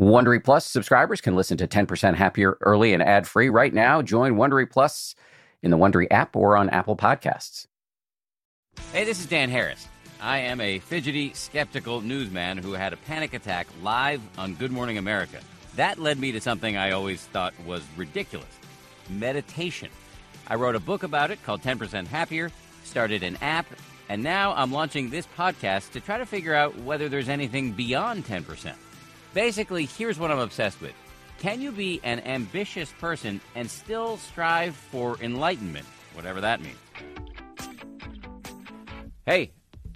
Wondery Plus subscribers can listen to 10% Happier early and ad free right now. Join Wondery Plus in the Wondery app or on Apple Podcasts. Hey, this is Dan Harris. I am a fidgety, skeptical newsman who had a panic attack live on Good Morning America. That led me to something I always thought was ridiculous meditation. I wrote a book about it called 10% Happier, started an app, and now I'm launching this podcast to try to figure out whether there's anything beyond 10%. Basically, here's what I'm obsessed with Can you be an ambitious person and still strive for enlightenment, whatever that means? Hey,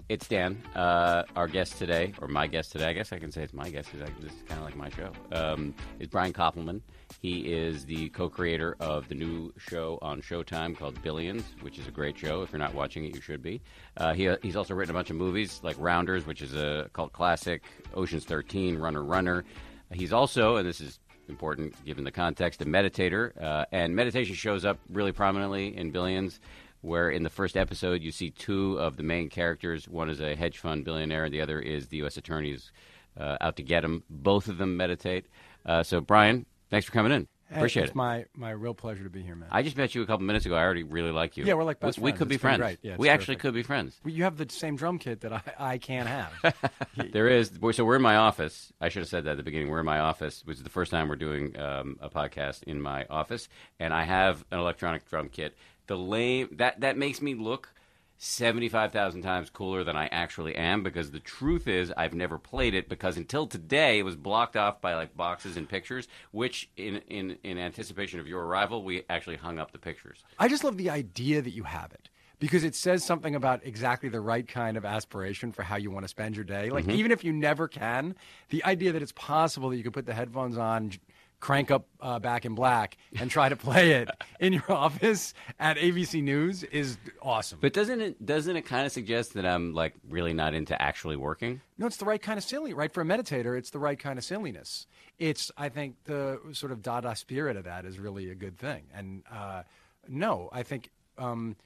it's Dan. Uh, our guest today, or my guest today, I guess I can say it's my guest because this is kind of like my show, um, is Brian Koppelman. He is the co creator of the new show on Showtime called Billions, which is a great show. If you're not watching it, you should be. Uh, he, he's also written a bunch of movies like Rounders, which is a cult classic, Ocean's 13, Runner Runner. He's also, and this is important given the context, a meditator. Uh, and meditation shows up really prominently in Billions where in the first episode you see two of the main characters. One is a hedge fund billionaire, and the other is the U.S. attorneys uh, out to get him. Both of them meditate. Uh, so, Brian, thanks for coming in. Appreciate it's it. It's my my real pleasure to be here, man. I just met you a couple minutes ago. I already really like you. Yeah, we're like best we, we friends. could be friends. great. Yeah, it's we actually could be friends. Well, you have the same drum kit that I, I can't have. There is. So we're in my office. I should have said that at the beginning. We're in my office, which is the first time we're doing um, a podcast in my office, and I have an electronic drum kit. The lame that that makes me look seventy five thousand times cooler than I actually am because the truth is I've never played it because until today it was blocked off by like boxes and pictures. Which in in in anticipation of your arrival, we actually hung up the pictures. I just love the idea that you have it because it says something about exactly the right kind of aspiration for how you want to spend your day. Like, mm-hmm. even if you never can, the idea that it's possible that you could put the headphones on, crank up uh, Back in Black, and try to play it in your office at ABC News is awesome. But doesn't it doesn't it kind of suggest that I'm like really not into actually working? No, it's the right kind of silly, right? For a meditator, it's the right kind of silliness. It's, I think, the sort of Dada spirit of that is really a good thing. And uh, no, I think um,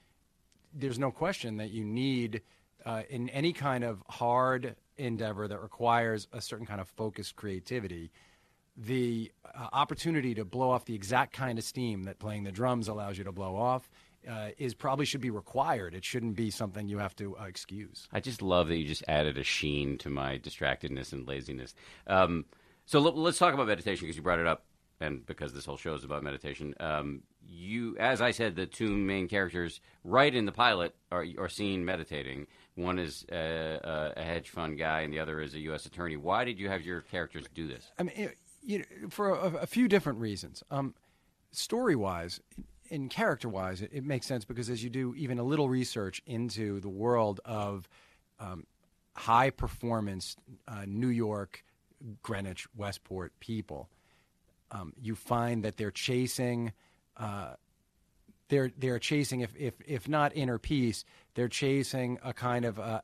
there's no question that you need, uh, in any kind of hard endeavor that requires a certain kind of focused creativity, the uh, opportunity to blow off the exact kind of steam that playing the drums allows you to blow off. Uh, is probably should be required. It shouldn't be something you have to uh, excuse. I just love that you just added a sheen to my distractedness and laziness. Um, so l- let's talk about meditation because you brought it up, and because this whole show is about meditation. Um, you, as I said, the two main characters right in the pilot are, are seen meditating. One is uh, a, a hedge fund guy, and the other is a U.S. attorney. Why did you have your characters do this? I mean, you know, for a, a few different reasons. Um, story wise and character wise, it, it makes sense because as you do even a little research into the world of um, high performance uh, New York, Greenwich, Westport people, um, you find that they're chasing. Uh, they're they're chasing if if if not inner peace, they're chasing a kind of uh,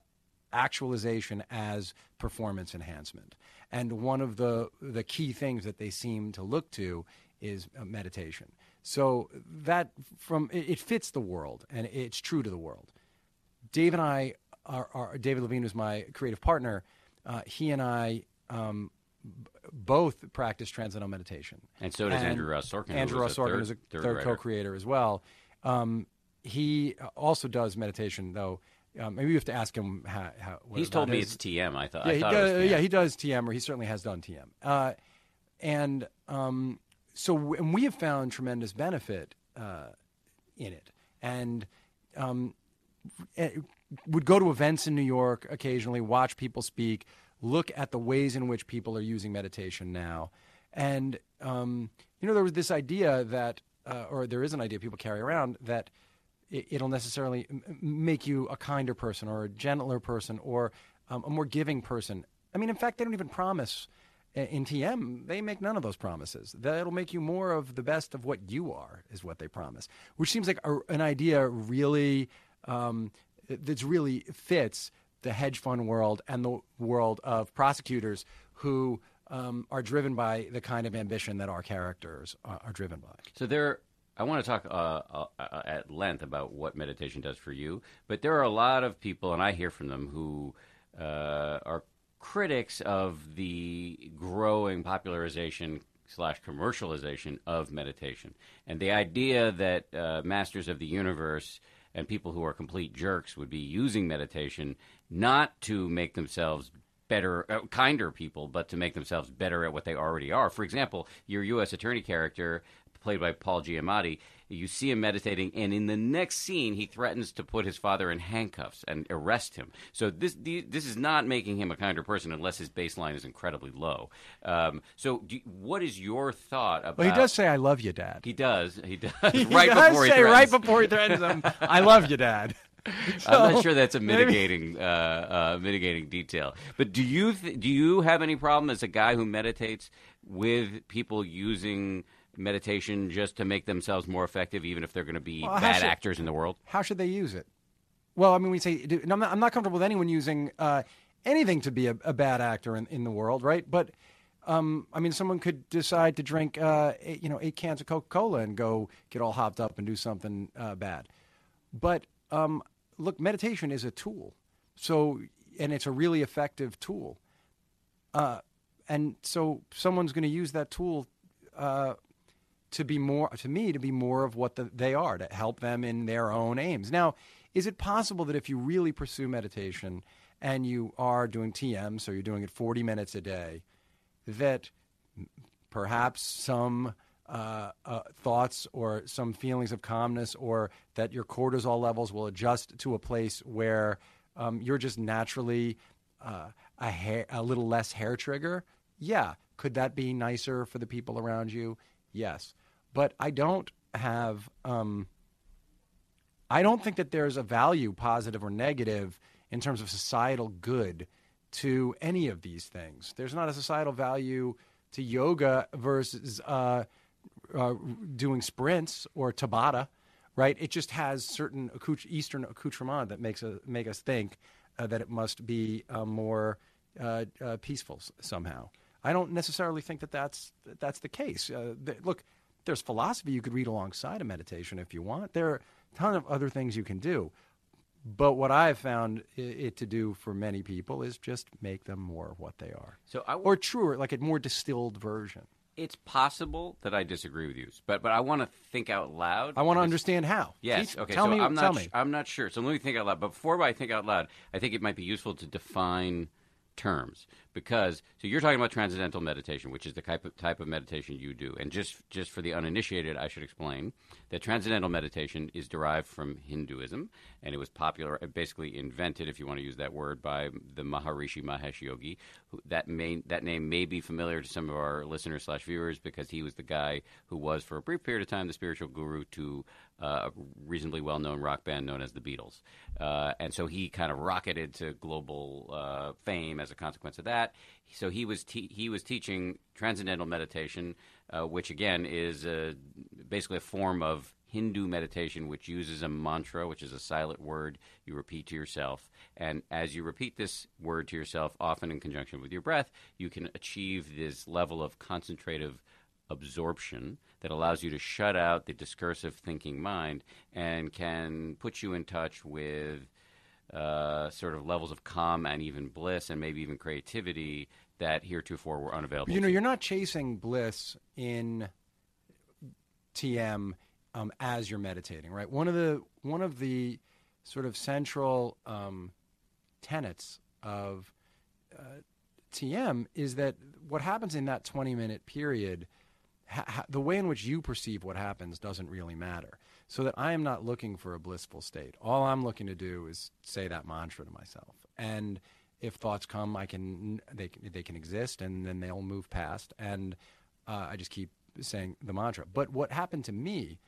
actualization as performance enhancement. And one of the the key things that they seem to look to is uh, meditation. So that from it, it fits the world and it's true to the world. Dave and I are, are David Levien, who's my creative partner. Uh, he and I um, b- both practice transcendental meditation. And so does Andrew Ross Sorkin, Andrew Ross Sorkin is a third third, co-creator as well. Um, he also does meditation, though. Um, maybe you have to ask him how. how He's told me it's TM. I thought. yeah, I he thought does. it was TM. Yeah, he does TM, or he certainly has done TM. Uh, and um, so, and we have found tremendous benefit uh, in it, and um, eh, would go to events in New York occasionally, watch people speak, look at the ways in which people are using meditation now, and um, you know, there was this idea that, uh, or there is an idea people carry around that it'll necessarily make you a kinder person or a gentler person or um, a more giving person. I mean, in fact, they don't even promise in TM. They make none of those promises. That it'll make you more of the best of what you are, is what they promise. Which seems like a, an idea really um, that's really fits the hedge fund world and the world of prosecutors who um, are driven by the kind of ambition that our characters are, are driven by. So there, I want to talk uh, uh, uh, at length about what meditation does for you. But there are a lot of people, and I hear from them who uh, are critics of the growing popularization slash commercialization of meditation, and the idea that uh, masters of the universe and people who are complete jerks would be using meditation not to make themselves better, uh, kinder people, but to make themselves better at what they already are. For example, your U.S. attorney character, played by Paul Giamatti, you see him meditating, and in the next scene, he threatens to put his father in handcuffs and arrest him. So this this is not making him a kinder person unless his baseline is incredibly low. Um, so, do, what is your thought about? Well, he does say, "I love you, Dad." He does. He does. He right does before he say threatens. right before he threatens him, "I love you, Dad." I'm not sure that's a maybe- mitigating uh, uh, mitigating detail. But do you th- do you have any problem as a guy who meditates with people using meditation just to make themselves more effective, even if they're going to be Well, bad should- actors in the world? How should they use it? Well, I mean, we say I'm not, I'm not comfortable with anyone using uh, anything to be a, a bad actor in, in the world, right? But um, I mean, someone could decide to drink, uh, eight, you know, eight cans of Coca Cola and go get all hopped up and do something uh, bad. But um, look, meditation is a tool, so and it's a really effective tool. Uh, and so someone's going to use that tool uh, to be more to me to be more of what the, they are to help them in their own aims. Now, is it possible that if you really pursue meditation and you are doing TM, so you're doing it 40 minutes a day, that perhaps some uh, uh, thoughts or some feelings of calmness or that your cortisol levels will adjust to a place where um, you're just naturally uh, a, hair, a little less hair trigger? Yeah. Could that be nicer for the people around you? Yes. But I don't have. Um, I don't think that there's a value, positive or negative, in terms of societal good to any of these things. There's not a societal value to yoga versus uh, uh, doing sprints or Tabata, right? It just has certain Eastern accoutrement that makes a, make us think uh, that it must be uh, more uh, uh, peaceful somehow. I don't necessarily think that that's that that's the case. Th- look, there's philosophy you could read alongside of meditation if you want. There are a ton of other things you can do. But what I've found it to do for many people is just make them more what they are. So I Or truer, like a more distilled version. it's possible that I disagree with you, but but I want to think out loud. I want to understand how. Yes. Teach- okay. Tell so me. I'm not. tell me. I'm not sure. So let me think out loud. But before I think out loud, I think it might be useful to define terms because so you're talking about transcendental meditation, which is the type of type of meditation you do. And just just for the uninitiated, I should explain that transcendental meditation is derived from Hinduism, and it was popular, basically invented, if you want to use that word, by the Maharishi Mahesh Yogi. That may that name may be familiar to some of our listeners slash viewers because he was the guy who was for a brief period of time the spiritual guru to uh, a reasonably well known rock band known as the Beatles. Uh, and so he kind of rocketed to global uh, fame as a consequence of that. So he was te- he was teaching transcendental meditation, uh, which again is basically a form of Hindu meditation, which uses a mantra, which is a silent word you repeat to yourself. And as you repeat this word to yourself, often in conjunction with your breath, you can achieve this level of concentrative absorption that allows you to shut out the discursive thinking mind and can put you in touch with uh, sort of levels of calm and even bliss and maybe even creativity that heretofore were unavailable. You know, you're not chasing bliss in TM um, as you're meditating, right? One of the one of the sort of central um, tenets of uh, TM is that what happens in that 20 minute period, ha- ha- the way in which you perceive what happens doesn't really matter. So that I am not looking for a blissful state. All I'm looking to do is say that mantra to myself. And if thoughts come, I can they they can exist, and then they'll move past. And uh, I just keep saying the mantra. But what happened to me,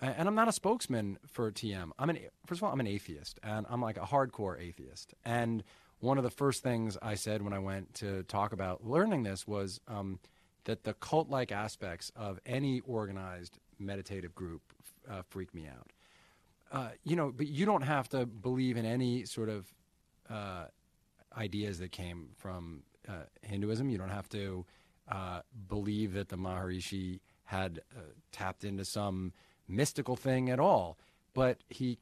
and I'm not a spokesman for TM. I'm an first of all, I'm an atheist, and I'm like a hardcore atheist. And one of the first things I said when I went to talk about learning this was um, that the cult-like aspects of any organized meditative group uh, freak me out. Uh, you know, but you don't have to believe in any sort of uh, ideas that came from uh, Hinduism. You don't have to uh, believe that the Maharishi had uh, tapped into some mystical thing at all. But he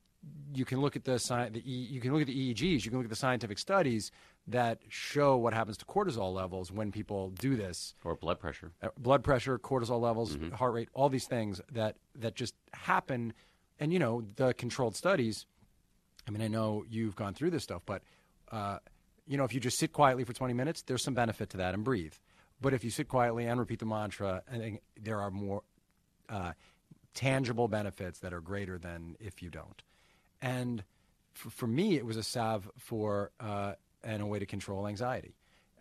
you can look at the, sci- the e, you can look at the EEGs, you can look at the scientific studies that show what happens to cortisol levels when people do this. Or blood pressure. Uh, blood pressure, cortisol levels, heart rate, all these things that that just happen. And you know the controlled studies. I mean, I know you've gone through this stuff, but uh, you know, if you just sit quietly for 20 minutes, there's some benefit to that and breathe. But if you sit quietly and repeat the mantra, I think there are more uh, tangible benefits that are greater than if you don't. And for, for me, it was a salve for uh, and a way to control anxiety.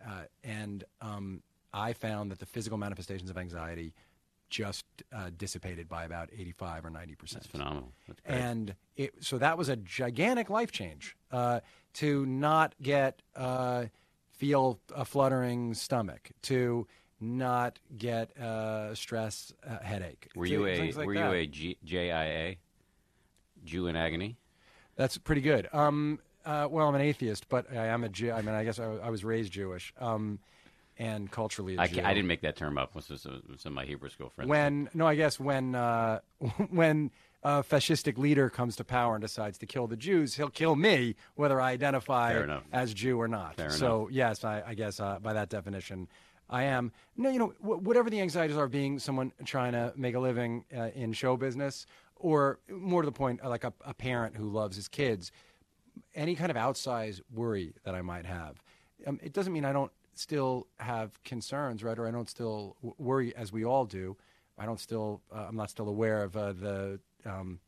Uh, and um, I found that the physical manifestations of anxiety just uh, dissipated by about 85 or 90 percent. That's phenomenal. That's. And it, so that was a gigantic life change uh, to not get uh, feel a fluttering stomach, to not get uh, stress uh, headache. were you a like were that. you a G, JIA, Jew in agony? That's pretty good. Um, uh, well, I'm an atheist, but I am a Jew. I mean, I guess I, I was raised Jewish um, and culturally I. I didn't make that term up. This was some some of my Hebrew school friends. when no, I guess when uh, when a fascistic leader comes to power and decides to kill the Jews, he'll kill me whether I identify as Jew or not. Fair so yes, I, I guess uh, by that definition, I am. No, you know, wh- whatever the anxieties are, being someone trying to make a living uh, in show business, or more to the point, like a, a parent who loves his kids, any kind of outsized worry that I might have. Um, it doesn't mean I don't still have concerns, right? Or I don't still w- worry as we all do. I don't still, uh, I'm not still aware of uh, the, um,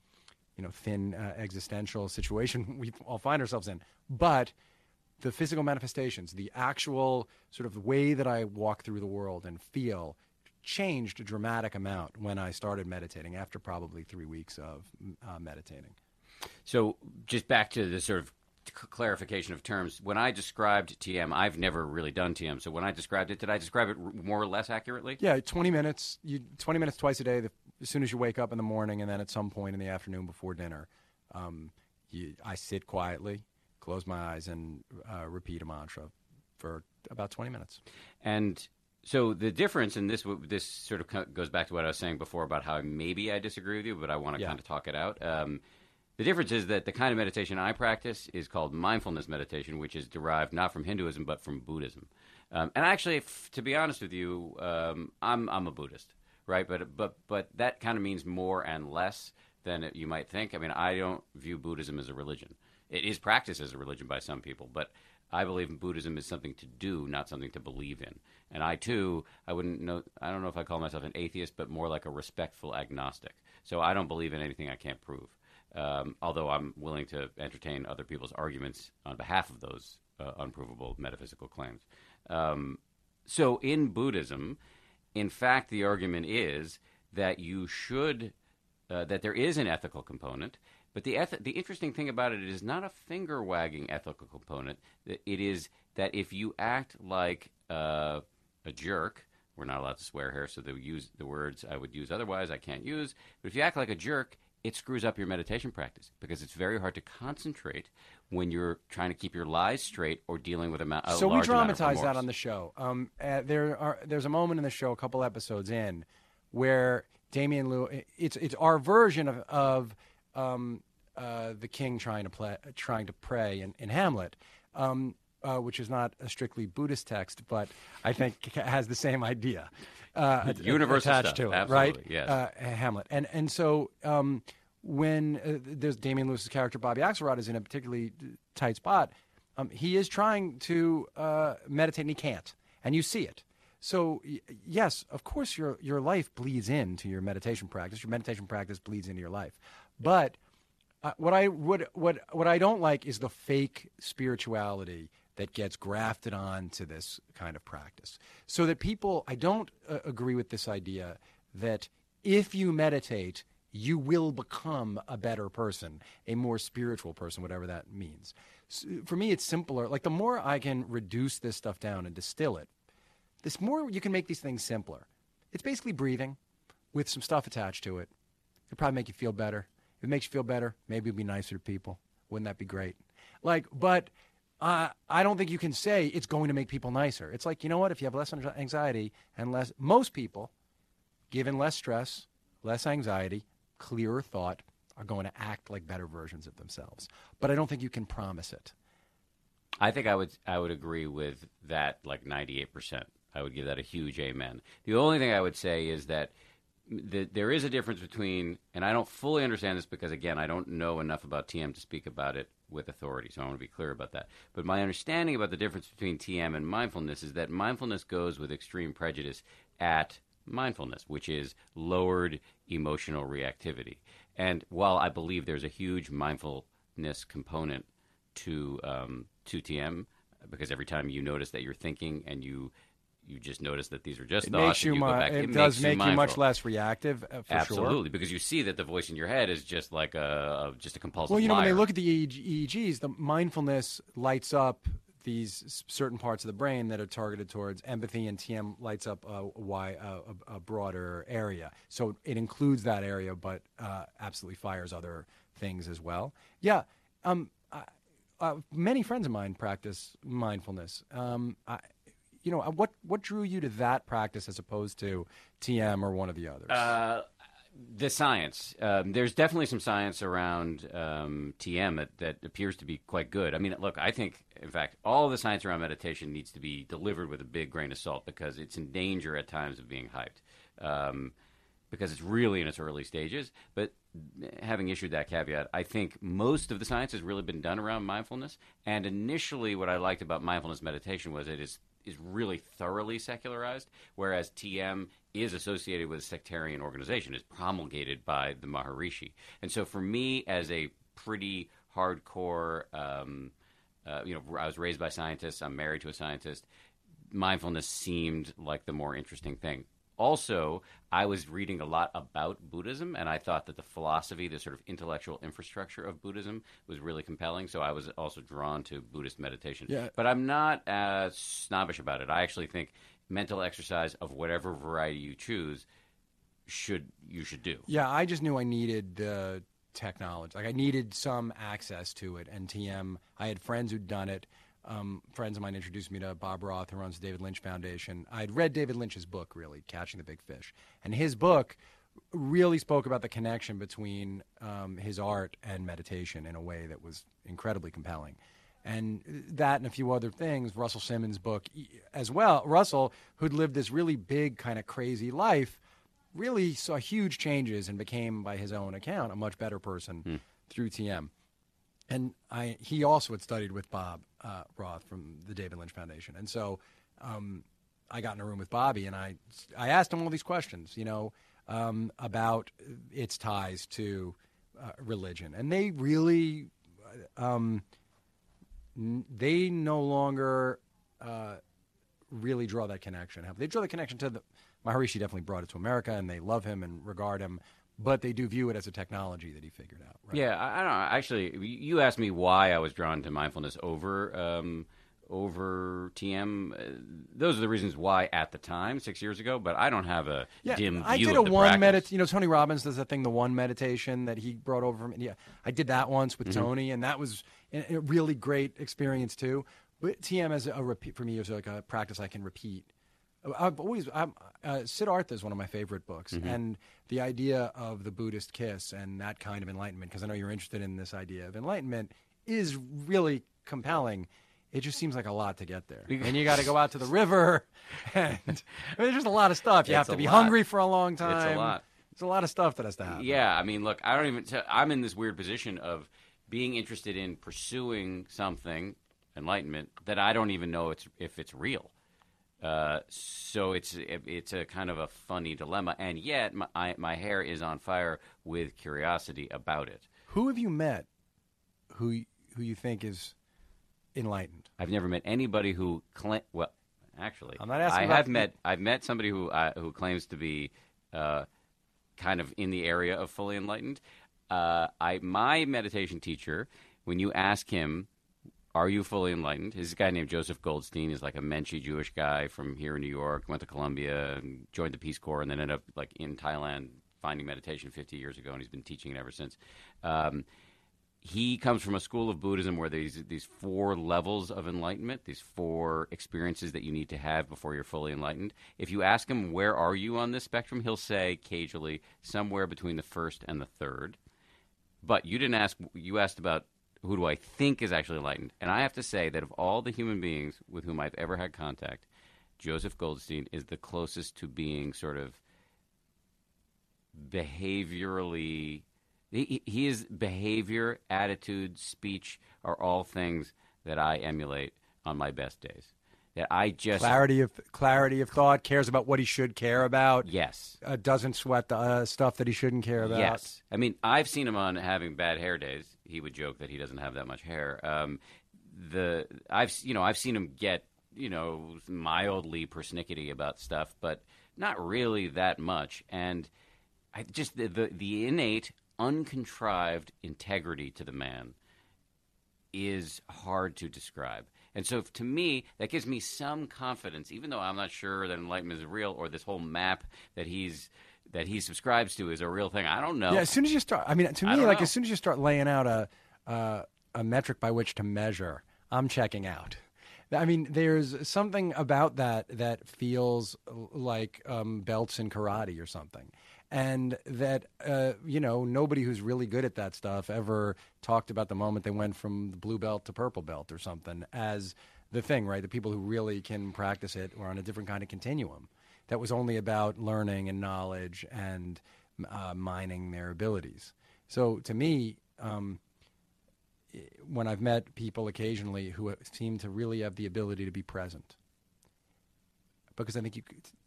you know, thin uh, existential situation we all find ourselves in. But the physical manifestations, the actual sort of way that I walk through the world and feel changed a dramatic amount when I started meditating after probably three weeks of uh, meditating. So, just back to the sort of clarification of terms. When I described TM, I've never really done TM. So, when I described it, did I describe it more or less accurately? Yeah, 20 minutes. You 20 minutes twice a day. The, as soon as you wake up in the morning, and then at some point in the afternoon before dinner, um, you, I sit quietly, close my eyes, and uh, repeat a mantra for about 20 minutes. And so the difference in this, this sort of goes back to what I was saying before about how maybe I disagree with you, but I want to Yeah. kind of talk it out. Um, the difference is that the kind of meditation I practice is called mindfulness meditation, which is derived not from Hinduism but from Buddhism. Um, and actually, f- to be honest with you, um, I'm I'm a Buddhist, right? But but but that kind of means more and less than it, you might think. I mean, I don't view Buddhism as a religion. It is practiced as a religion by some people, but I believe in Buddhism is something to do, not something to believe in. And I too, I wouldn't know. I don't know if I call myself an atheist, but more like a respectful agnostic. So I don't believe in anything I can't prove. Um, although I'm willing to entertain other people's arguments on behalf of those uh, unprovable metaphysical claims. Um, so in Buddhism, in fact, the argument is that you should, uh, that there is an ethical component. But the eth- the interesting thing about it is not a finger wagging ethical component. It is that if you act like uh, a jerk, we're not allowed to swear here, so they use the words I would use otherwise. I can't use. But if you act like a jerk, it screws up your meditation practice because it's very hard to concentrate when you're trying to keep your lies straight or dealing with a, ma- a so we amount dramatize that on the show. Um, uh, there are there's a moment in the show, a couple episodes in, where Damian Lew. It's it's our version of of um, uh, the king trying to play, trying to pray in, in Hamlet. Um, uh, which is not a strictly Buddhist text, but I think has the same idea. Uh, Universal attached stuff, to it, absolutely, right? yes. Uh, Hamlet, and and so um, when uh, there's Damian Lewis's character Bobby Axelrod is in a particularly tight spot, um, he is trying to uh, meditate and he can't, and you see it. So y- yes, of course your your life bleeds into your meditation practice. Your meditation practice bleeds into your life, but uh, what I would what what I don't like is the fake spirituality that gets grafted on to this kind of practice. So that people, I don't uh, agree with this idea that if you meditate, you will become a better person, a more spiritual person, whatever that means. S for me, it's simpler. Like the more I can reduce this stuff down and distill it, this more you can make these things simpler. It's basically breathing with some stuff attached to it. It'll probably make you feel better. If it makes you feel better, maybe it'll be nicer to people. Wouldn't that be great? Like, but uh, I don't think you can say it's going to make people nicer. It's like, you know what? If you have less anxiety and less, most people, given less stress, less anxiety, clearer thought, are going to act like better versions of themselves. But I don't think you can promise it. I think I would I would agree with that like 98%. I would give that a huge amen. The only thing I would say is that the, there is a difference between, and I don't fully understand this because, again, I don't know enough about TM to speak about it with authority, so I want to be clear about that. But my understanding about the difference between TM and mindfulness is that mindfulness goes with extreme prejudice at mindfulness, which is lowered emotional reactivity. And while I believe there's a huge mindfulness component to um, to TM, because every time you notice that you're thinking and you you just notice that these are just It thoughts. makes you, you back, it, it does make you, much less reactive uh, Absolutely, sure. because you see that the voice in your head is just like a, just a compulsive. Well, you know, when they look at the EEGs, the mindfulness lights up these certain parts of the brain that are targeted towards empathy, and TM lights up a, a, a, a broader area. So it includes that area, but uh, absolutely fires other things as well. Yeah. Um, uh, many friends of mine practice mindfulness. Um, I, you know, what what drew you to that practice as opposed to TM or one of the others? Uh, the science. Um, there's definitely some science around um, TM that, that appears to be quite good. I mean, look, I think, in fact, all the science around meditation needs to be delivered with a big grain of salt because it's in danger at times of being hyped. Um, because it's really in its early stages. But having issued that caveat, I think most of the science has really been done around mindfulness. And initially, what I liked about mindfulness meditation was it is is really thoroughly secularized, whereas TM is associated with a sectarian organization, is promulgated by the Maharishi. And so, for me, as a pretty hardcore, um, uh, you know, I was raised by scientists. I'm married to a scientist. Mindfulness seemed like the more interesting thing also, I was reading a lot about Buddhism, and I thought that the philosophy, the sort of intellectual infrastructure of Buddhism, was really compelling. So I was also drawn to Buddhist meditation. Yeah. But I'm not uh, snobbish about it. I actually think mental exercise of whatever variety you choose should you should do. Yeah, I just knew I needed the technology. Like I needed some access to it. And TM, I had friends who'd done it. Um, friends of mine introduced me to Bob Roth, who runs the David Lynch Foundation. I'd read David Lynch's book, really, Catching the Big Fish, and his book really spoke about the connection between um, his art and meditation in a way that was incredibly compelling. And that and a few other things, Russell Simmons' book as well. Russell, who'd lived this really big, kind of crazy life, really saw huge changes and became, by his own account, a much better person through TM. And I, he also had studied with Bob uh, Roth from the David Lynch Foundation, and so um, I got in a room with Bobby, and I, I asked him all these questions, you know, um, about its ties to uh, religion, and they really, um, n- they no longer uh, really draw that connection. They draw the connection to the Maharishi. Definitely brought it to America, and they love him and regard him, but they do view it as a technology that he figured out. Right? Yeah, I, I don't know. Actually, you asked me why I was drawn to mindfulness over um, over TM. Uh, those are the reasons why at the time, six years ago. But I don't have a dim view of the thing. I did a one practice. medit. You know, Tony Robbins does that thing, the one meditation that he brought over from India. I did that once Mm-hmm. with Tony, and that was a, a really great experience too. But TM as a repeat for me is like a practice I can repeat. I've always I'm, uh, Siddhartha is one of my favorite books, Mm-hmm. and the idea of the Buddhist kiss and that kind of enlightenment, because I know you're interested in this idea of enlightenment, is really compelling. It just seems like a lot to get there, and you got to go out to the river, and I mean, there's just a lot of stuff. You It's have to be lot. hungry for a long time. It's a lot. It's a lot of stuff that has to happen. Yeah, I mean, look, I don't even. I'm in this weird position of being interested in pursuing something, enlightenment, that I don't even know it's if it's real. Uh, so it's it's a kind of a funny dilemma, and yet my I, my hair is on fire with curiosity about it. Who have you met who who you think is enlightened? I've never met anybody who claim. Well, actually, I'm not asking I have met. I've met somebody who uh, who claims to be uh, kind of in the area of fully enlightened. Uh, I my meditation teacher. When you ask him, "Are you fully enlightened?" He's a guy named Joseph Goldstein. He's like a Menchie Jewish guy from here in New York. Went to Columbia and joined the Peace Corps, and then ended up like in Thailand finding meditation 50 years ago, and he's been teaching it ever since. Um, he comes from a school of Buddhism where these these four levels of enlightenment, these four experiences that you need to have before you're fully enlightened. If you ask him where are you on this spectrum, he'll say cagely somewhere between the first and the third. But you didn't ask. You asked about who do I think is actually enlightened, and I have to say that of all the human beings with whom I've ever had contact, Joseph Goldstein is the closest to being sort of behaviorally. He, he is behavior, attitude, speech are all things that I emulate on my best days. That I just clarity of clarity of thought, cares about what he should care about. yes, Uh, doesn't sweat the uh, stuff that he shouldn't care about. Yes, I mean I've seen him on having bad hair days. He would joke that he doesn't have that much hair. Um, the I've you know I've seen him get you know mildly persnickety about stuff, but not really that much. And I just the the, the innate, uncontrived integrity to the man is hard to describe. And so, to me, that gives me some confidence, even though I'm not sure that enlightenment is real or this whole map that he's that he subscribes to is a real thing. I don't know. Yeah, as soon as you start, I mean, to me, like know. as soon as you start laying out a uh, a metric by which to measure, I'm checking out. I mean, there's something about that that feels like um, belts in karate or something, and that uh, you know nobody who's really good at that stuff ever talked about the moment they went from the blue belt to purple belt or something as the thing, right? The people who really can practice it were on a different kind of continuum that was only about learning and knowledge and uh, mining their abilities. So to me, um, when I've met people occasionally who seem to really have the ability to be present, because I think you,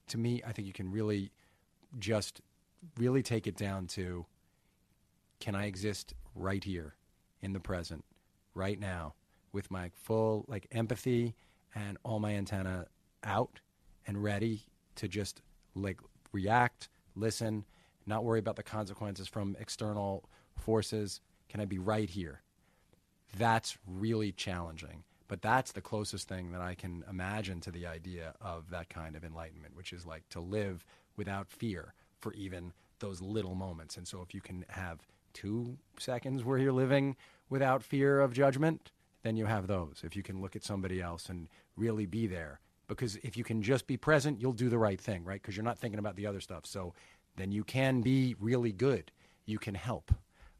to me, I think you can really just really take it down to can I exist right here in the present, right now, with my full like empathy and all my antenna out and ready to just like react, listen, not worry about the consequences from external forces. Can I be right here? That's really challenging. But that's the closest thing that I can imagine to the idea of that kind of enlightenment, which is like to live without fear for even those little moments. And so if you can have two seconds where you're living without fear of judgment, then you have those. If you can look at somebody else and really be there. Because if you can just be present, you'll do the right thing, right? Because you're not thinking about the other stuff. So then you can be really good. You can help.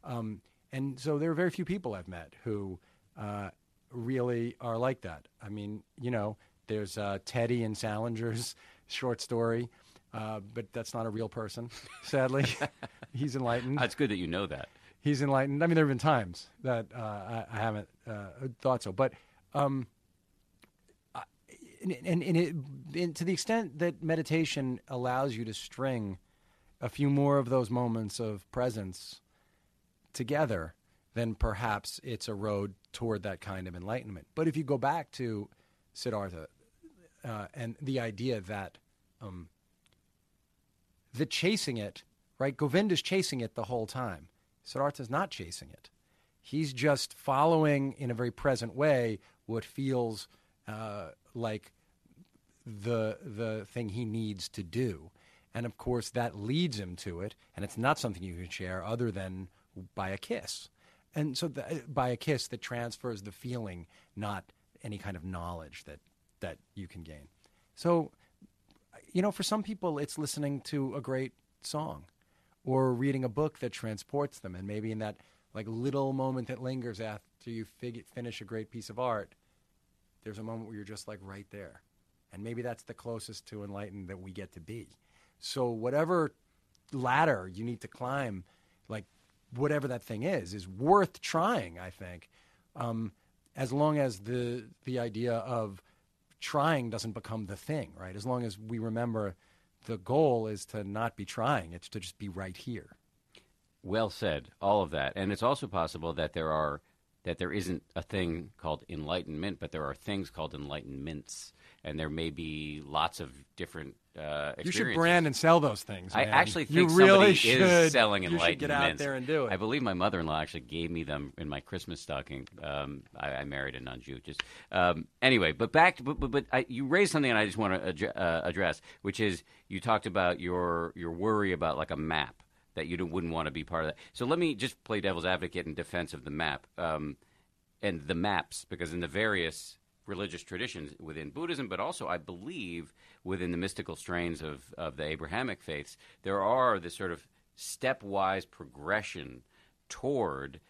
Um, and so there are very few people I've met who uh, really are like that. I mean, you know, there's uh, Teddy in Salinger's short story, uh, but that's not a real person, sadly. He's enlightened. it's good that you know that. He's enlightened. I mean, there have been times that uh, I, I haven't uh, thought so, but um, and, and, it, and to the extent that meditation allows you to string a few more of those moments of presence together, then perhaps it's a road toward that kind of enlightenment. But if you go back to Siddhartha uh, and the idea that um, the chasing it, right? Govinda's chasing it the whole time. Siddhartha's not chasing it. He's just following in a very present way what feels uh, like the the thing he needs to do, and of course that leads him to it. And it's not something you can share other than by a kiss, and so the, by a kiss that transfers the feeling, not any kind of knowledge that that you can gain. So you know, for some people, it's listening to a great song or reading a book that transports them. And maybe in that like little moment that lingers after you fig- finish a great piece of art, there's a moment where you're just like right there. And maybe that's the closest to enlightened that we get to be. So whatever ladder you need to climb, like whatever that thing is, is worth trying. I think, um, as long as the the idea of trying doesn't become the thing, right? As long as we remember the goal is to not be trying, it's to just be right here. Well said, all of that, and it's also possible that there are that there isn't a thing called enlightenment, but there are things called enlightenments, and there may be lots of different uh, You should brand and sell those things. I man. actually you think really somebody should. is selling You enlightenment. should get out there and do it. I believe my mother-in-law actually gave me them in my Christmas stocking. Um, I, I married a non-Jew. Just um, anyway, but back. To, but but, but I, you raised something, and I just want to uh, address, which is you talked about your your worry about like a map that you wouldn't want to be part of that. So let me just play devil's advocate in defense of the map um, and the maps, because in the various religious traditions within Buddhism, but also I believe within the mystical strains of, of the Abrahamic faiths, there are this sort of stepwise progression toward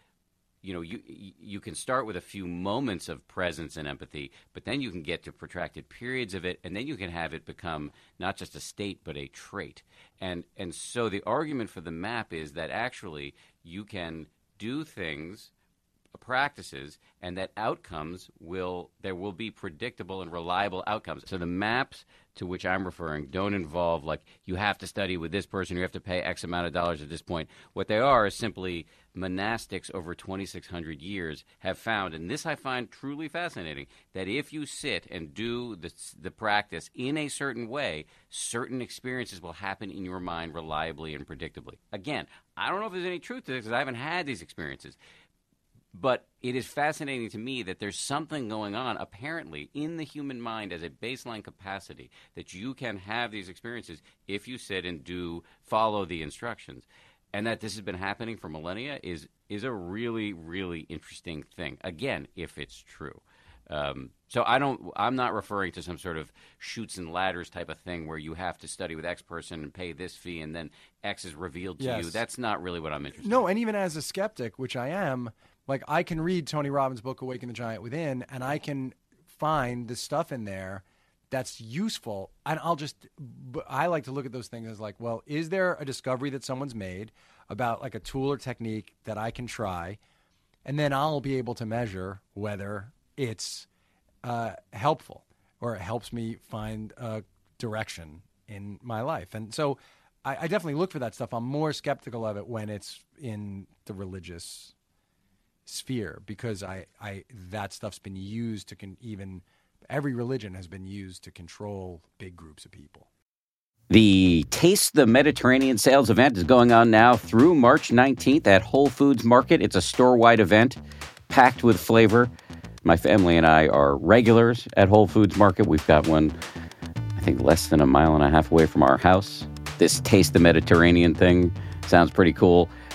you know you you can start with a few moments of presence and empathy but then you can get to protracted periods of it and then you can have it become not just a state but a trait. And and so the argument for the map is that actually you can do things practices and that outcomes will there will be predictable and reliable outcomes. So the maps to which i'm referring don't involve like you have to study with this person you have to pay x amount of dollars at this point. What they are is simply monastics over 2600 years have found. And this i find truly fascinating that if you sit and do the, the practice in a certain way certain experiences will happen in your mind reliably and predictably. Again i don't know if there's any truth to this because i haven't had these experiences but it is fascinating to me that there's something going on, apparently, in the human mind as a baseline capacity that you can have these experiences if you sit and do follow the instructions. And that this has been happening for millennia is, is a really, really interesting thing. Again, if it's true. Um, so I don't. I'm not referring to some sort of chutes and ladders type of thing where you have to study with X person and pay this fee and then X is revealed to Yes. you. That's not really what I'm interested. In. No, and even as a skeptic, which I am, like I can read Tony Robbins' book Awaken the Giant Within and I can find the stuff in there that's useful and I'll just I like to look at those things as like, well, is there a discovery that someone's made about like a tool or technique that I can try and then I'll be able to measure whether it's uh, helpful or it helps me find a direction in my life. And so I, I definitely look for that stuff. I'm more skeptical of it when it's in the religious sphere because I, I that stuff's been used to con- even every religion has been used to control big groups of people. The Taste the Mediterranean sales event is going on now through March 19th at Whole Foods Market. It's a store wide event packed with flavor. My family and I are regulars at Whole Foods Market. We've got one, I think, less than a mile and a half away from our house. This Taste the Mediterranean thing sounds pretty cool.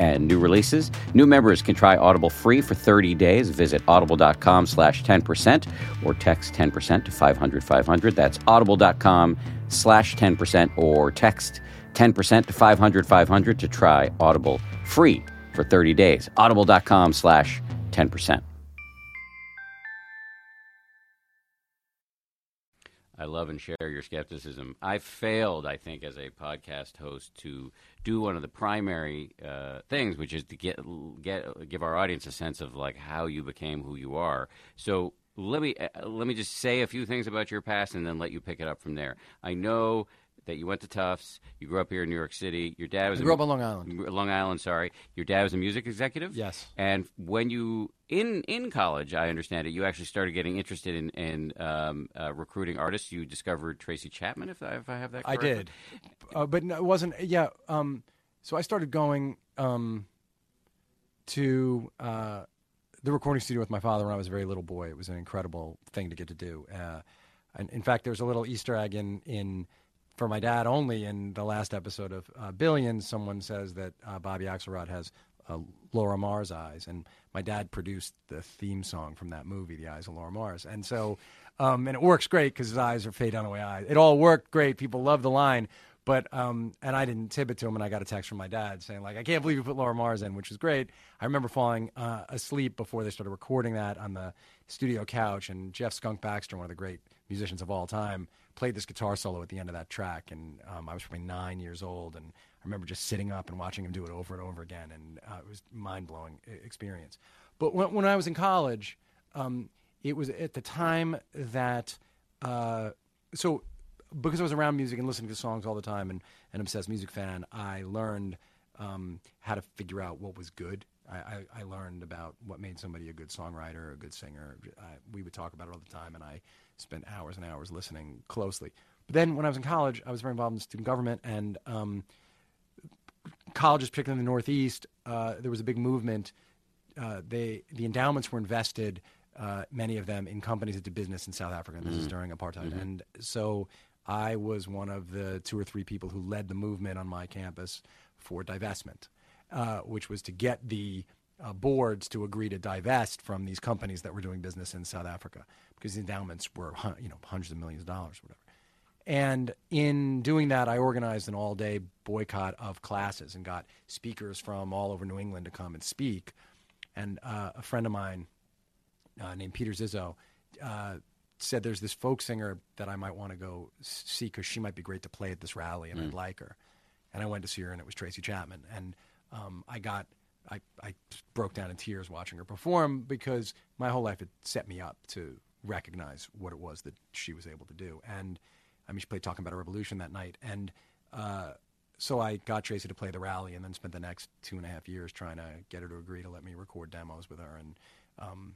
and new releases. New members can try Audible free for 30 days. Visit audible.com slash 10% or text 10% to 500 500. That's audible.com slash 10% or text 10% to 500 500 to try Audible free for 30 days. Audible.com slash 10%. I love and share your skepticism. I failed, I think, as a podcast host to do one of the primary uh, things, which is to get get give our audience a sense of like how you became who you are. So let me uh, let me just say a few things about your past, and then let you pick it up from there. I know that you went to Tufts. You grew up here in New York City. Your dad was I a grew mu- up on Long Island. Long Island, sorry. Your dad was a music executive. Yes. And when you in in college, I understand it, you actually started getting interested in in um, uh, recruiting artists. You discovered Tracy Chapman, if I, if I have that. I did, uh, but no, it wasn't. Yeah. Um, so I started going um, to uh, the recording studio with my father when I was a very little boy. It was an incredible thing to get to do. Uh, and in fact, there's a little Easter egg in in for my dad only in the last episode of uh, Billions. Someone says that uh, Bobby Axelrod has uh, Laura Mars eyes, and my dad produced the theme song from that movie, The Eyes of Laura Mars, and so. Um, and it works great because his eyes are Faye Dunaway eyes. It all worked great. People love the line, but um, and I didn't tip it to him, and I got a text from my dad saying like, "I can't believe you put Laura Mars in," which was great. I remember falling uh, asleep before they started recording that on the studio couch, and Jeff Skunk Baxter, one of the great musicians of all time, played this guitar solo at the end of that track, and um, I was probably nine years old, and I remember just sitting up and watching him do it over and over again, and uh, it was mind blowing experience. But when, when I was in college, um, it was at the time that uh, so because I was around music and listening to songs all the time and an obsessed music fan, I learned um, how to figure out what was good. I, I, learned about what made somebody a good songwriter, a good singer. I, we would talk about it all the time, and I spent hours and hours listening closely. But then when I was in college, I was very involved in student government, and um, colleges, particularly in the Northeast, uh, there was a big movement. Uh, they the endowments were invested, uh, many of them in companies that did business in South Africa. This is during apartheid, and so I was one of the two or three people who led the movement on my campus for divestment, uh, which was to get the uh, boards to agree to divest from these companies that were doing business in South Africa because the endowments were you know hundreds of millions of dollars, whatever. And in doing that, I organized an all day boycott of classes and got speakers from all over New England to come and speak. And uh, a friend of mine uh, named Peter Zizzo uh, said there's this folk singer that I might want to go see because she might be great to play at this rally and I'd like her. And I went to see her and it was Tracy Chapman. And um, I got, I, I broke down in tears watching her perform because my whole life had set me up to recognize what it was that she was able to do. And I mean, she played Talking About a Revolution that night. And uh, so I got Tracy to play the rally and then spent the next two and a half years trying to get her to agree to let me record demos with her and um,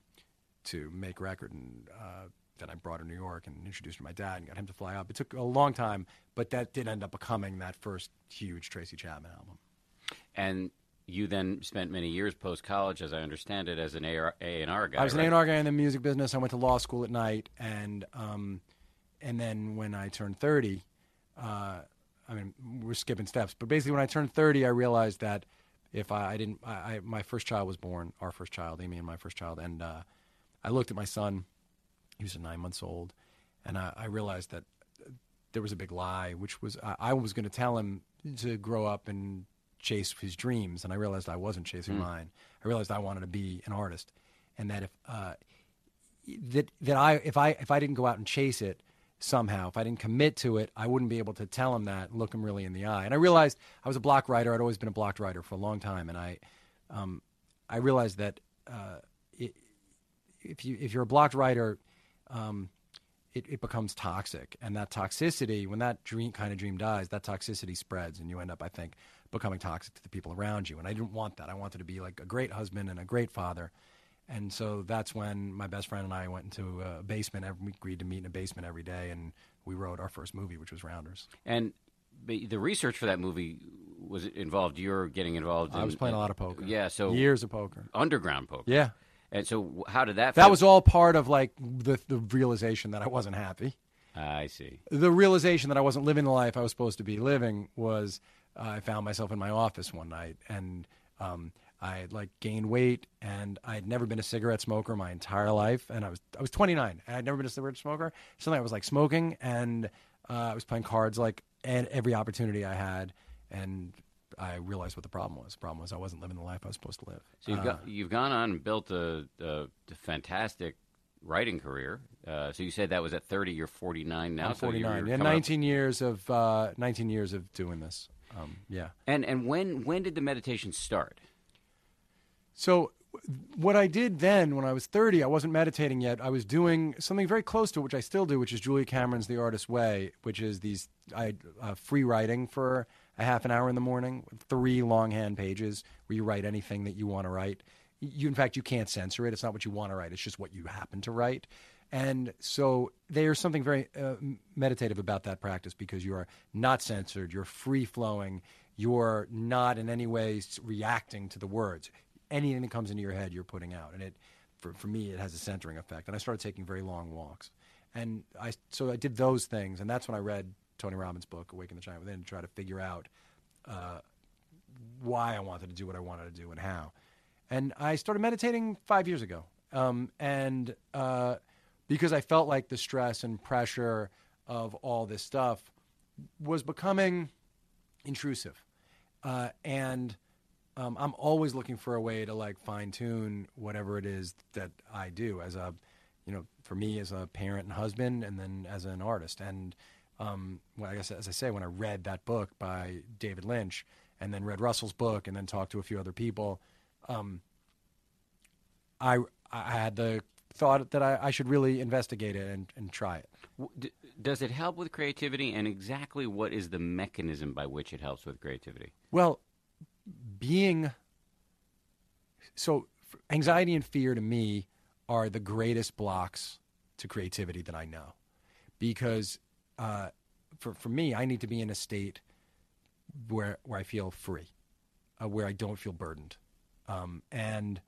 to make record. And uh, then I brought her to New York and introduced her to my dad and got him to fly up. It took a long time, but that did end up becoming that first huge Tracy Chapman album. And you then spent many years post college, as I understand it, as an A and R guy. I was right? an A&R guy in the music business. I went to law school at night, and um, and then when I turned thirty, uh, I mean we're skipping steps, but basically when I turned thirty, I realized that if I, I didn't, I, I, my first child was born, our first child, Amy and my first child, and uh, I looked at my son. He was nine months old, and I, I realized that there was a big lie, which was I, I was going to tell him to grow up and chase his dreams, and I realized I wasn't chasing mine. I realized I wanted to be an artist, and that if uh, that that I if I if I didn't go out and chase it somehow, if I didn't commit to it, I wouldn't be able to tell him that, and look him really in the eye. And I realized I was a block writer. I'd always been a block writer for a long time, and I um, I realized that uh, it, if you if you're a blocked writer, um, it, it becomes toxic, and that toxicity, when that dream kind of dream dies, that toxicity spreads, and you end up, I think, becoming toxic to the people around you. And I didn't want that. I wanted to be like a great husband and a great father. And so that's when my best friend and I went into a basement. Every, we agreed to meet in a basement every day, and we wrote our first movie, which was Rounders. And the research for that movie was involved. You're getting involved. I was playing a lot of uh, poker. Yeah, so years of poker. underground poker. Yeah, And so, how did that? that fit? was all part of like the the realization that I wasn't happy. I see. the realization that I wasn't living the life I was supposed to be living was uh, I found myself in my office one night and um, I had like gained weight and I had never been a cigarette smoker my entire life and I was I was 29 and I'd never been a cigarette smoker. Suddenly I was like smoking and uh, I was playing cards like at every opportunity I had and I realized what the problem was. The problem was I wasn't living the life I was supposed to live. So you've Uh, got you've gone on and built a, a, fantastic writing career. Uh, so you said that was at 30. You're 49 now. I'm so you're- 49. you're yeah, coming up- 19 years of uh, 19 years of doing this. Um, yeah. And and when when did the meditation start? So what I did then when I was 30, I wasn't meditating yet. I was doing something very close to it, which I still do, which is Julia Cameron's The Artist's Way, which is these I, uh, free writing for a half an hour in the morning, three longhand pages where you write anything that you want to write. You, in fact, you can't censor it. It's not what you want to write. It's just what you happen to write. And so there's something very uh, meditative about that practice because you are not censored. You're free flowing. You're not in any way reacting to the words. Anything that comes into your head, you're putting out. And it, for, for me, it has a centering effect. And I started taking very long walks. And I, so I did those things. And that's when I read Tony Robbins' book, Awaken the Giant Within, to try to figure out uh, why I wanted to do what I wanted to do and how. And I started meditating five years ago. Um, and uh, because I felt like the stress and pressure of all this stuff was becoming intrusive. Uh, and um, I'm always looking for a way to like fine tune whatever it is that I do as a, you know, for me as a parent and husband, and then as an artist. And um, well, I guess as I say, when I read that book by David Lynch, and then read Russell's book, and then talked to a few other people, um, I I had the thought that I, I should really investigate it and, and try it. Does it help with creativity, and exactly what is the mechanism by which it helps with creativity? Well, being so anxiety and fear to me are the greatest blocks to creativity that I know, because uh, for for me, I need to be in a state where where I feel free, uh, where I don't feel burdened, um, and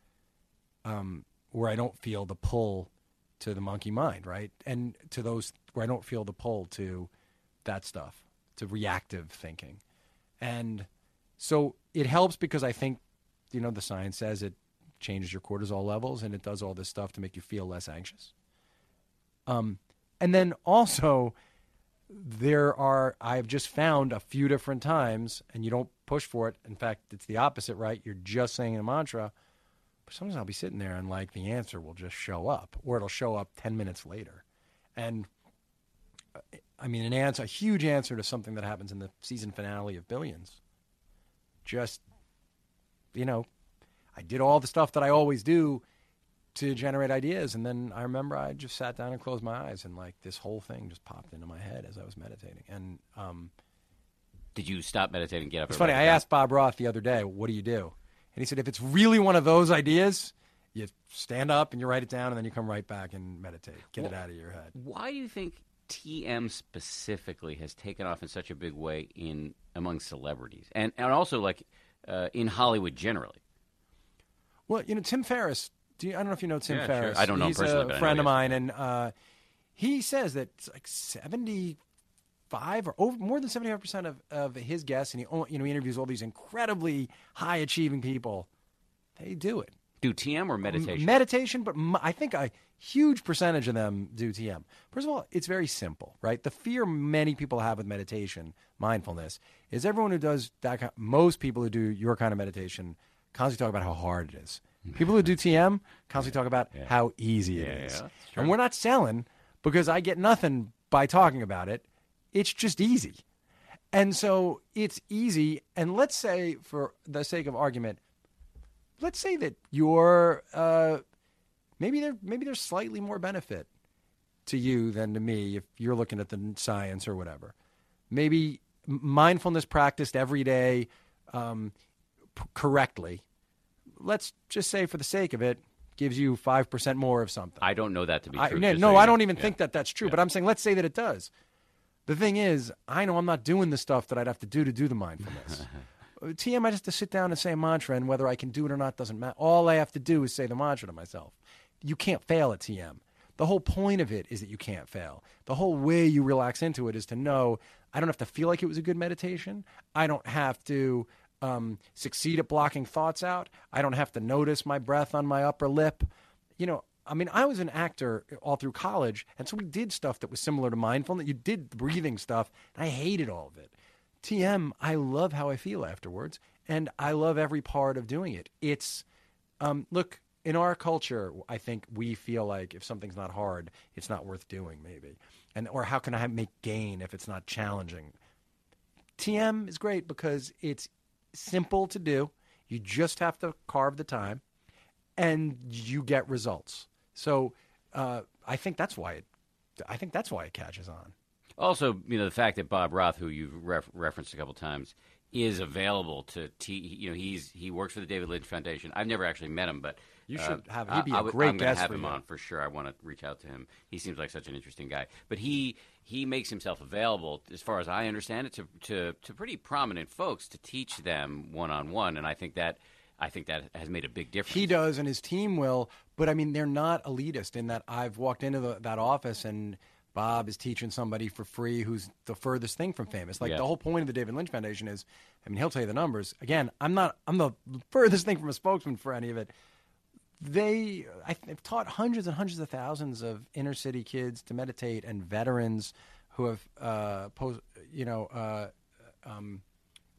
um, where I don't feel the pull to the monkey mind, right? And to those where I don't feel the pull to that stuff, to reactive thinking. And so it helps because I think, you know, the science says it changes your cortisol levels and it does all this stuff to make you feel less anxious. Um, and then also, there are, I've just found a few different times, and you don't push for it. In fact, it's the opposite, right? You're just saying a mantra but sometimes I'll be sitting there and like the answer will just show up, or it'll show up ten minutes later, and uh, I mean an answer, a huge answer to something that happens in the season finale of Billions. Just, you know, I did all the stuff that I always do to generate ideas, and then I remember I just sat down and closed my eyes, and like this whole thing just popped into my head as I was meditating, and um, did you stop meditating? Get up. It's funny. I asked Bob Roth the other day, "What do you do?" And he said, if it's really one of those ideas, you stand up and you write it down, and then you come right back and meditate. Get well, it out of your head. Why do you think TM specifically has taken off in such a big way in among celebrities, and and also like uh, in Hollywood generally? Well, you know, Tim Ferriss. Do you, I don't know if you know Tim yeah, Ferriss. Sure. I don't know He's personally, a friend of mine, and uh, he says that it's like seventy five or over more than seventy five percent of of his guests, and he you know he interviews all these incredibly high achieving people. They do it. Do TM or meditation? Meditation, but m- I think a huge percentage of them do TM. First of all, it's very simple, right? The fear many people have with meditation, mindfulness, is everyone who does that. Kind, most people who do your kind of meditation constantly talk about how hard it is. People who do TM constantly talk about yeah. how easy it yeah, is. Yeah, and we're not selling because I get nothing by talking about it. It's just easy. And so it's easy. And let's say, for the sake of argument, let's say that you're uh, maybe there maybe there's slightly more benefit to you than to me if you're looking at the science or whatever. Maybe mindfulness practiced every day um, p- correctly. Let's just say, for the sake of it, gives you five percent more of something. I don't know that to be true. I, no, so I don't even yeah. think that that's true. Yeah. But I'm saying, let's say that it does. The thing is, I know I'm not doing the stuff that I'd have to do to do the mindfulness. TM, I just have to sit down and say a mantra, and whether I can do it or not doesn't matter. All I have to do is say the mantra to myself. You can't fail at TM. The whole point of it is that you can't fail. The whole way you relax into it is to know I don't have to feel like it was a good meditation. I don't have to um, succeed at blocking thoughts out. I don't have to notice my breath on my upper lip. You know, I mean, I was an actor all through college, and so we did stuff that was similar to mindfulness. You did the breathing stuff, and I hated all of it. TM, I love how I feel afterwards, and I love every part of doing it. It's, um, look, in our culture, I think we feel like if something's not hard, it's not worth doing, maybe, and or how can I make gain if it's not challenging? TM is great because it's simple to do. You just have to carve the time and you get results. So uh, I think that's why it. I think that's why it catches on. Also, you know, the fact that Bob Roth, who you've ref- referenced a couple times, is available to te- you know he's he works for the David Lynch Foundation. I've never actually met him, but You uh, should have- I- he'd be a I great I'm guest have him you. on for sure. I want to reach out to him. He seems like such an interesting guy. But he he makes himself available, as far as I understand it, to to, to pretty prominent folks to teach them one on one, and I think that I think that has made a big difference. He does, and his team will. But I mean, they're not elitist in that I've walked into the, that office and Bob is teaching somebody for free who's the furthest thing from famous. Like Yeah. the whole point of the David Lynch Foundation is, I mean, he'll tell you the numbers. Again, I'm not. I'm the furthest thing from a spokesman for any of it. They, I, they've taught hundreds and hundreds of thousands of inner city kids to meditate, and veterans who have uh, post, you know, uh, um,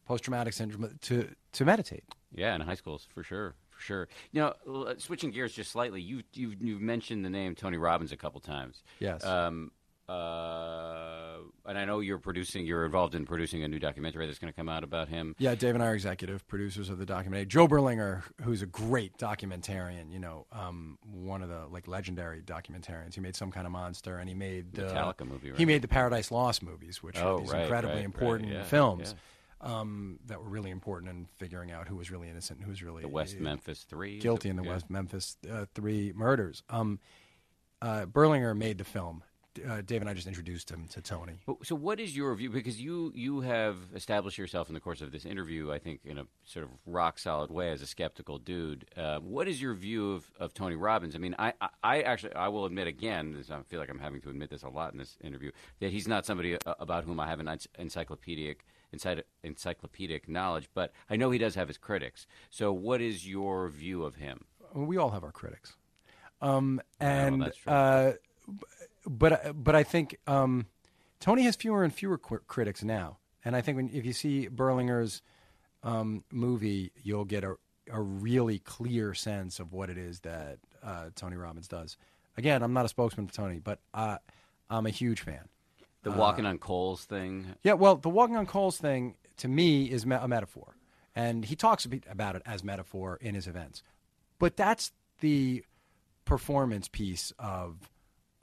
post traumatic syndrome to to meditate. Yeah, in high schools for sure, for sure. You know, switching gears just slightly, you you you've mentioned the name Tony Robbins a couple times. Yes. Um, uh, and I know you're producing, you're involved in producing a new documentary that's going to come out about him. Yeah, Dave and I are executive producers of the documentary. Joe Berlinger, who's a great documentarian, you know, um, one of the like legendary documentarians. He made some kind of monster, and he made The uh, Metallica movie, He made the Paradise Lost movies, which Oh, are these right, incredibly right, right, important yeah, films Um, that were really important in figuring out who was really innocent, and who was really The West uh, Memphis Three, guilty in the Yeah. West Memphis uh, Three murders. Um, uh, Berlinger made the film. Uh, Dave and I just introduced him to Tony. So, what is your view? Because you you have established yourself in the course of this interview, I think, in a sort of rock solid way as a skeptical dude. Uh, what is your view of, of Tony Robbins? I mean, I, I, I actually I will admit again, I feel like I'm having to admit this a lot in this interview, that he's not somebody uh, about whom I have an ency- encyclopedic encycl- encyclopedic knowledge, but I know he does have his critics. So, what is your view of him? we all have our critics. Um, and that's true. uh, but but I think um, Tony has fewer and fewer qu- critics now, and I think when if you see Berlinger's um, movie, you'll get a a really clear sense of what it is that uh, Tony Robbins does. Again, I'm not a spokesman for Tony, but uh, I'm a huge fan. The walking on coals thing. Yeah, well, the walking on coals thing to me is me- a metaphor, and he talks a bit about it as metaphor in his events. But that's the performance piece of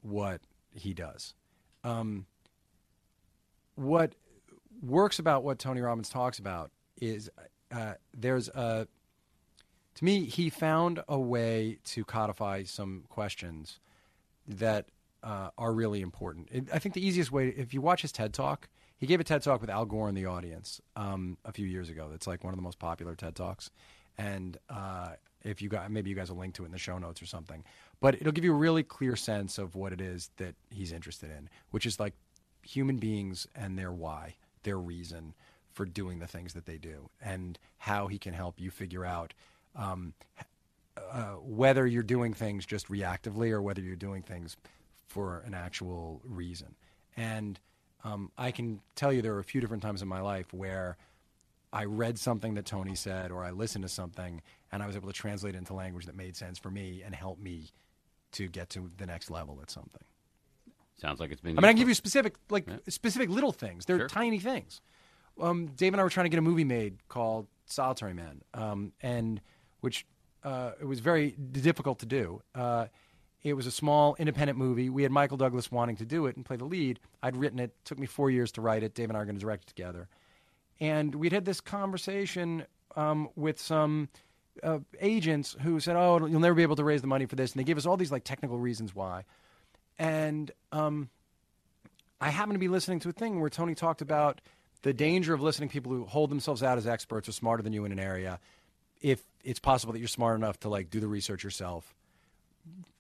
what he does. Um, what works about what Tony Robbins talks about is uh, there's a to me he found a way to codify some questions that uh, are really important. It, I think the easiest way, if you watch his TED Talk, he gave a TED Talk with Al Gore in the audience um, a few years ago. That's like one of the most popular TED Talks. And uh, if you got, maybe you guys will link to it in the show notes or something. But it'll give you a really clear sense of what it is that he's interested in, which is like human beings and their why, their reason for doing the things that they do, and how he can help you figure out um, uh, whether you're doing things just reactively or whether you're doing things for an actual reason. And um, I can tell you there were a few different times in my life where I read something that Tony said or I listened to something and I was able to translate it into language that made sense for me and help me to get to the next level at something. Sounds like it's been. I mean, I can give you specific, like specific little things. They're Sure. tiny things. Um, Dave and I were trying to get a movie made called Solitary Man, um, and which uh, it was very difficult to do. Uh, it was a small independent movie. We had Michael Douglas wanting to do it and play the lead. I'd written it. Took me four years to write it. Dave and I are going to direct it together. And we'd had this conversation um, with some uh, agents who said, "Oh, you'll never be able to raise the money for this," and they gave us all these like technical reasons why. And um, I happened to be listening to a thing where Tony talked about the danger of listening to people who hold themselves out as experts or smarter than you in an area. If it's possible that you're smart enough to like do the research yourself,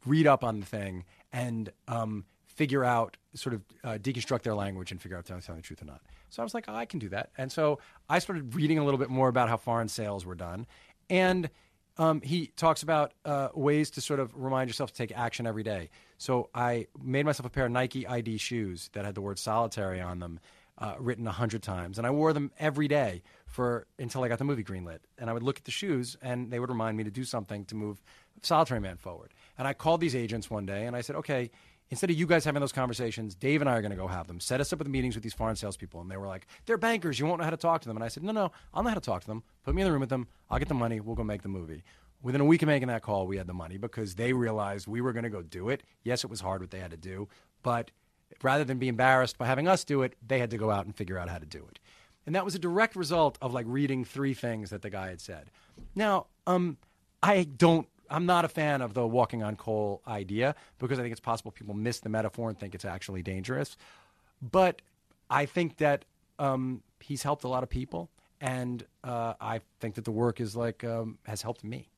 read up on the thing, and um, figure out, sort of uh, deconstruct their language and figure out if they're telling the truth or not. So I was like, oh, I can do that. And so I started reading a little bit more about how foreign sales were done. And um, he talks about uh, ways to sort of remind yourself to take action every day. So I made myself a pair of Nike ID shoes that had the word solitary on them, uh, written a hundred times, and I wore them every day for until I got the movie greenlit. And I would look at the shoes, and they would remind me to do something to move Solitary Man forward. And I called these agents one day, and I said, okay. Instead of you guys having those conversations, Dave and I are going to go have them. Set us up with meetings with these foreign salespeople. And they were like, they're bankers. You won't know how to talk to them. And I said, no, no, I'll know how to talk to them. Put me in the room with them. I'll get the money. We'll go make the movie. Within a week of making that call, we had the money because they realized we were going to go do it. Yes, it was hard what they had to do, but rather than be embarrassed by having us do it, they had to go out and figure out how to do it. And that was a direct result of like reading three things that the guy had said. Now, um, I don't I'm not a fan of the walking on coal idea because I think it's possible people miss the metaphor and think it's actually dangerous. But I think that um, he's helped a lot of people, and uh, I think that the work is like um, has helped me.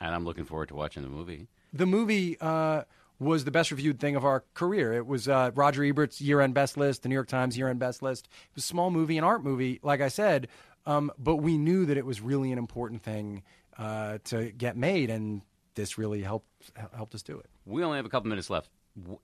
And I'm looking forward to watching the movie. The movie uh, was the best reviewed thing of our career. It was uh, Roger Ebert's year-end best list, the New York Times year-end best list. It was a small movie, an art movie, like I said, um, but we knew that it was really an important thing uh, to get made, and this really helped helped us do it. We only have a couple minutes left.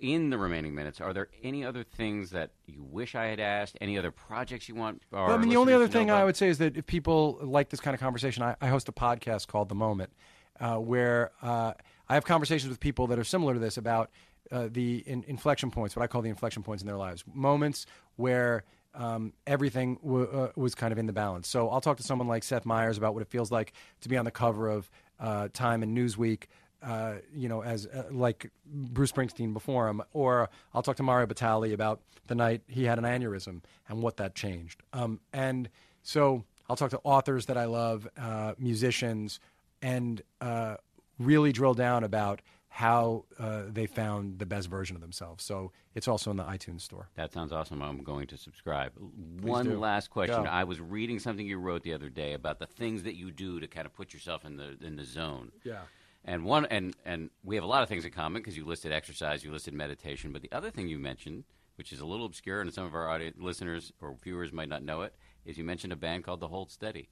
In the remaining minutes, are there any other things that you wish I had asked? Any other projects you want? Well, I mean, the only other thing I would say is that if people like this kind of conversation, I, I host a podcast called The Moment, uh, where uh, I have conversations with people that are similar to this about uh, the in, inflection points, what I call the inflection points in their lives, moments where um, everything w- uh, was kind of in the balance. So I'll talk to someone like Seth Meyers about what it feels like to be on the cover of uh, Time and Newsweek. Uh, you know, as uh, like Bruce Springsteen before him, or I'll talk to Mario Batali about the night he had an aneurysm and what that changed. Um, and so I'll talk to authors that I love, uh, musicians, and uh, really drill down about how uh, they found the best version of themselves. So it's also in the iTunes store. That sounds awesome. I'm going to subscribe. Please One do. last question. Go. I was reading something you wrote the other day about the things that you do to kind of put yourself in the in the zone. Yeah. And one and and we have a lot of things in common because you listed exercise, you listed meditation, but the other thing you mentioned, which is a little obscure and some of our audience, listeners or viewers might not know it, is you mentioned a band called the Hold Steady.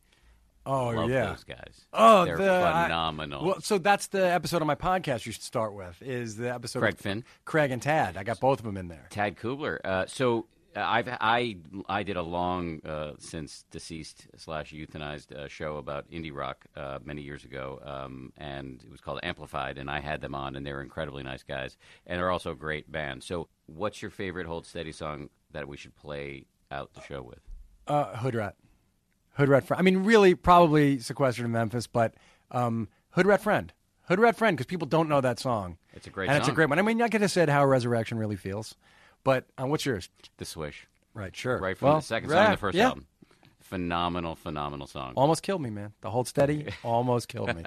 Oh Love yeah, those guys. Oh, they're the, phenomenal. I, well, so that's the episode of my podcast you should start with. Is the episode Craig Finn, Craig and Tad. I got both of them in there. Tad Kubler. Uh, so uh, I've I I did a long uh, since deceased slash euthanized uh, show about indie rock uh, many years ago, um, and it was called Amplified, and I had them on, and they're incredibly nice guys, and they're also a great band. So, what's your favorite Hold Steady song that we should play out the show with? Uh, Hood Rat. Hood Rat Friend. I mean, really, probably sequestered in Memphis, but um, Hood Rat Friend. Hood Rat Friend, because people don't know that song. It's a great and song. it's a great one. I mean, I could have said how Resurrection really feels, but uh, what's yours? The Swish. Right, sure. Right from well, the second right, song of the first yeah. album. Phenomenal, phenomenal song. Almost killed me, man. The Hold Steady almost killed me.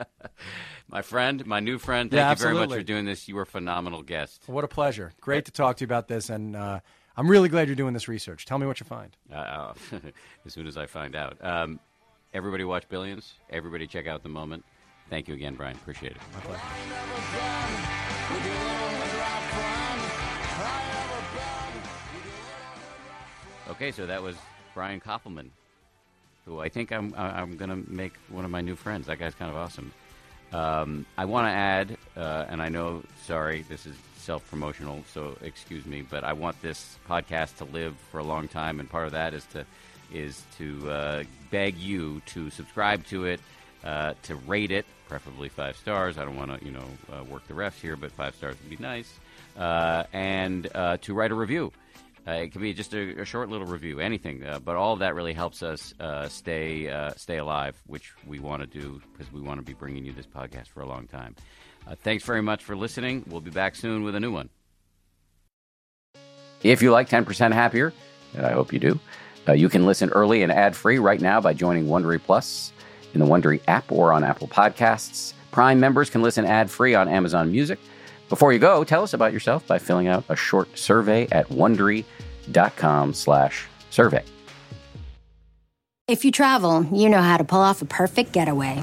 my friend, my new friend, thank Yeah, you very much for doing this. You were a phenomenal guest. What a pleasure. Great to talk to you about this, and uh, I'm really glad you're doing this research. Tell me what you find. Uh, as soon as I find out. Um, everybody watch Billions. Everybody check out The Moment. Thank you again, Brian. Appreciate it. My pleasure. Okay, so that was Brian Koppelman, who I think I'm I'm going to make one of my new friends. That guy's kind of awesome. Um, I want to add, uh, and I know, sorry, this is self promotional, so excuse me, but I want this podcast to live for a long time, and part of that is to is to uh, beg you to subscribe to it, uh, to rate it, preferably five stars. I don't want to, you know, uh, work the refs here, but five stars would be nice, uh, and uh, to write a review. Uh, it could be just a, a short little review, anything, but all of that really helps us stay stay alive, which we want to do because we want to be bringing you this podcast for a long time. Uh, thanks very much for listening. We'll be back soon with a new one. If you like 10% Happier, and I hope you do, uh, you can listen early and ad free right now by joining Wondery Plus in the Wondery app or on Apple Podcasts. Prime members can listen ad free on Amazon Music. Before you go, tell us about yourself by filling out a short survey at wondery.com slash survey. If you travel, you know how to pull off a perfect getaway.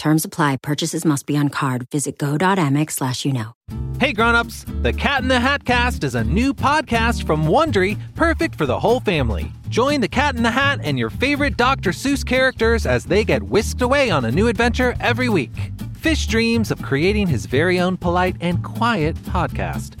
Terms apply. Purchases must be on card. Visit go.amex slash you know. Hey grown-ups, The Cat in the Hat Cast is a new podcast from Wondery, perfect for the whole family. Join the Cat in the Hat and your favorite Dr. Seuss characters as they get whisked away on a new adventure every week. Fish dreams of creating his very own polite and quiet podcast.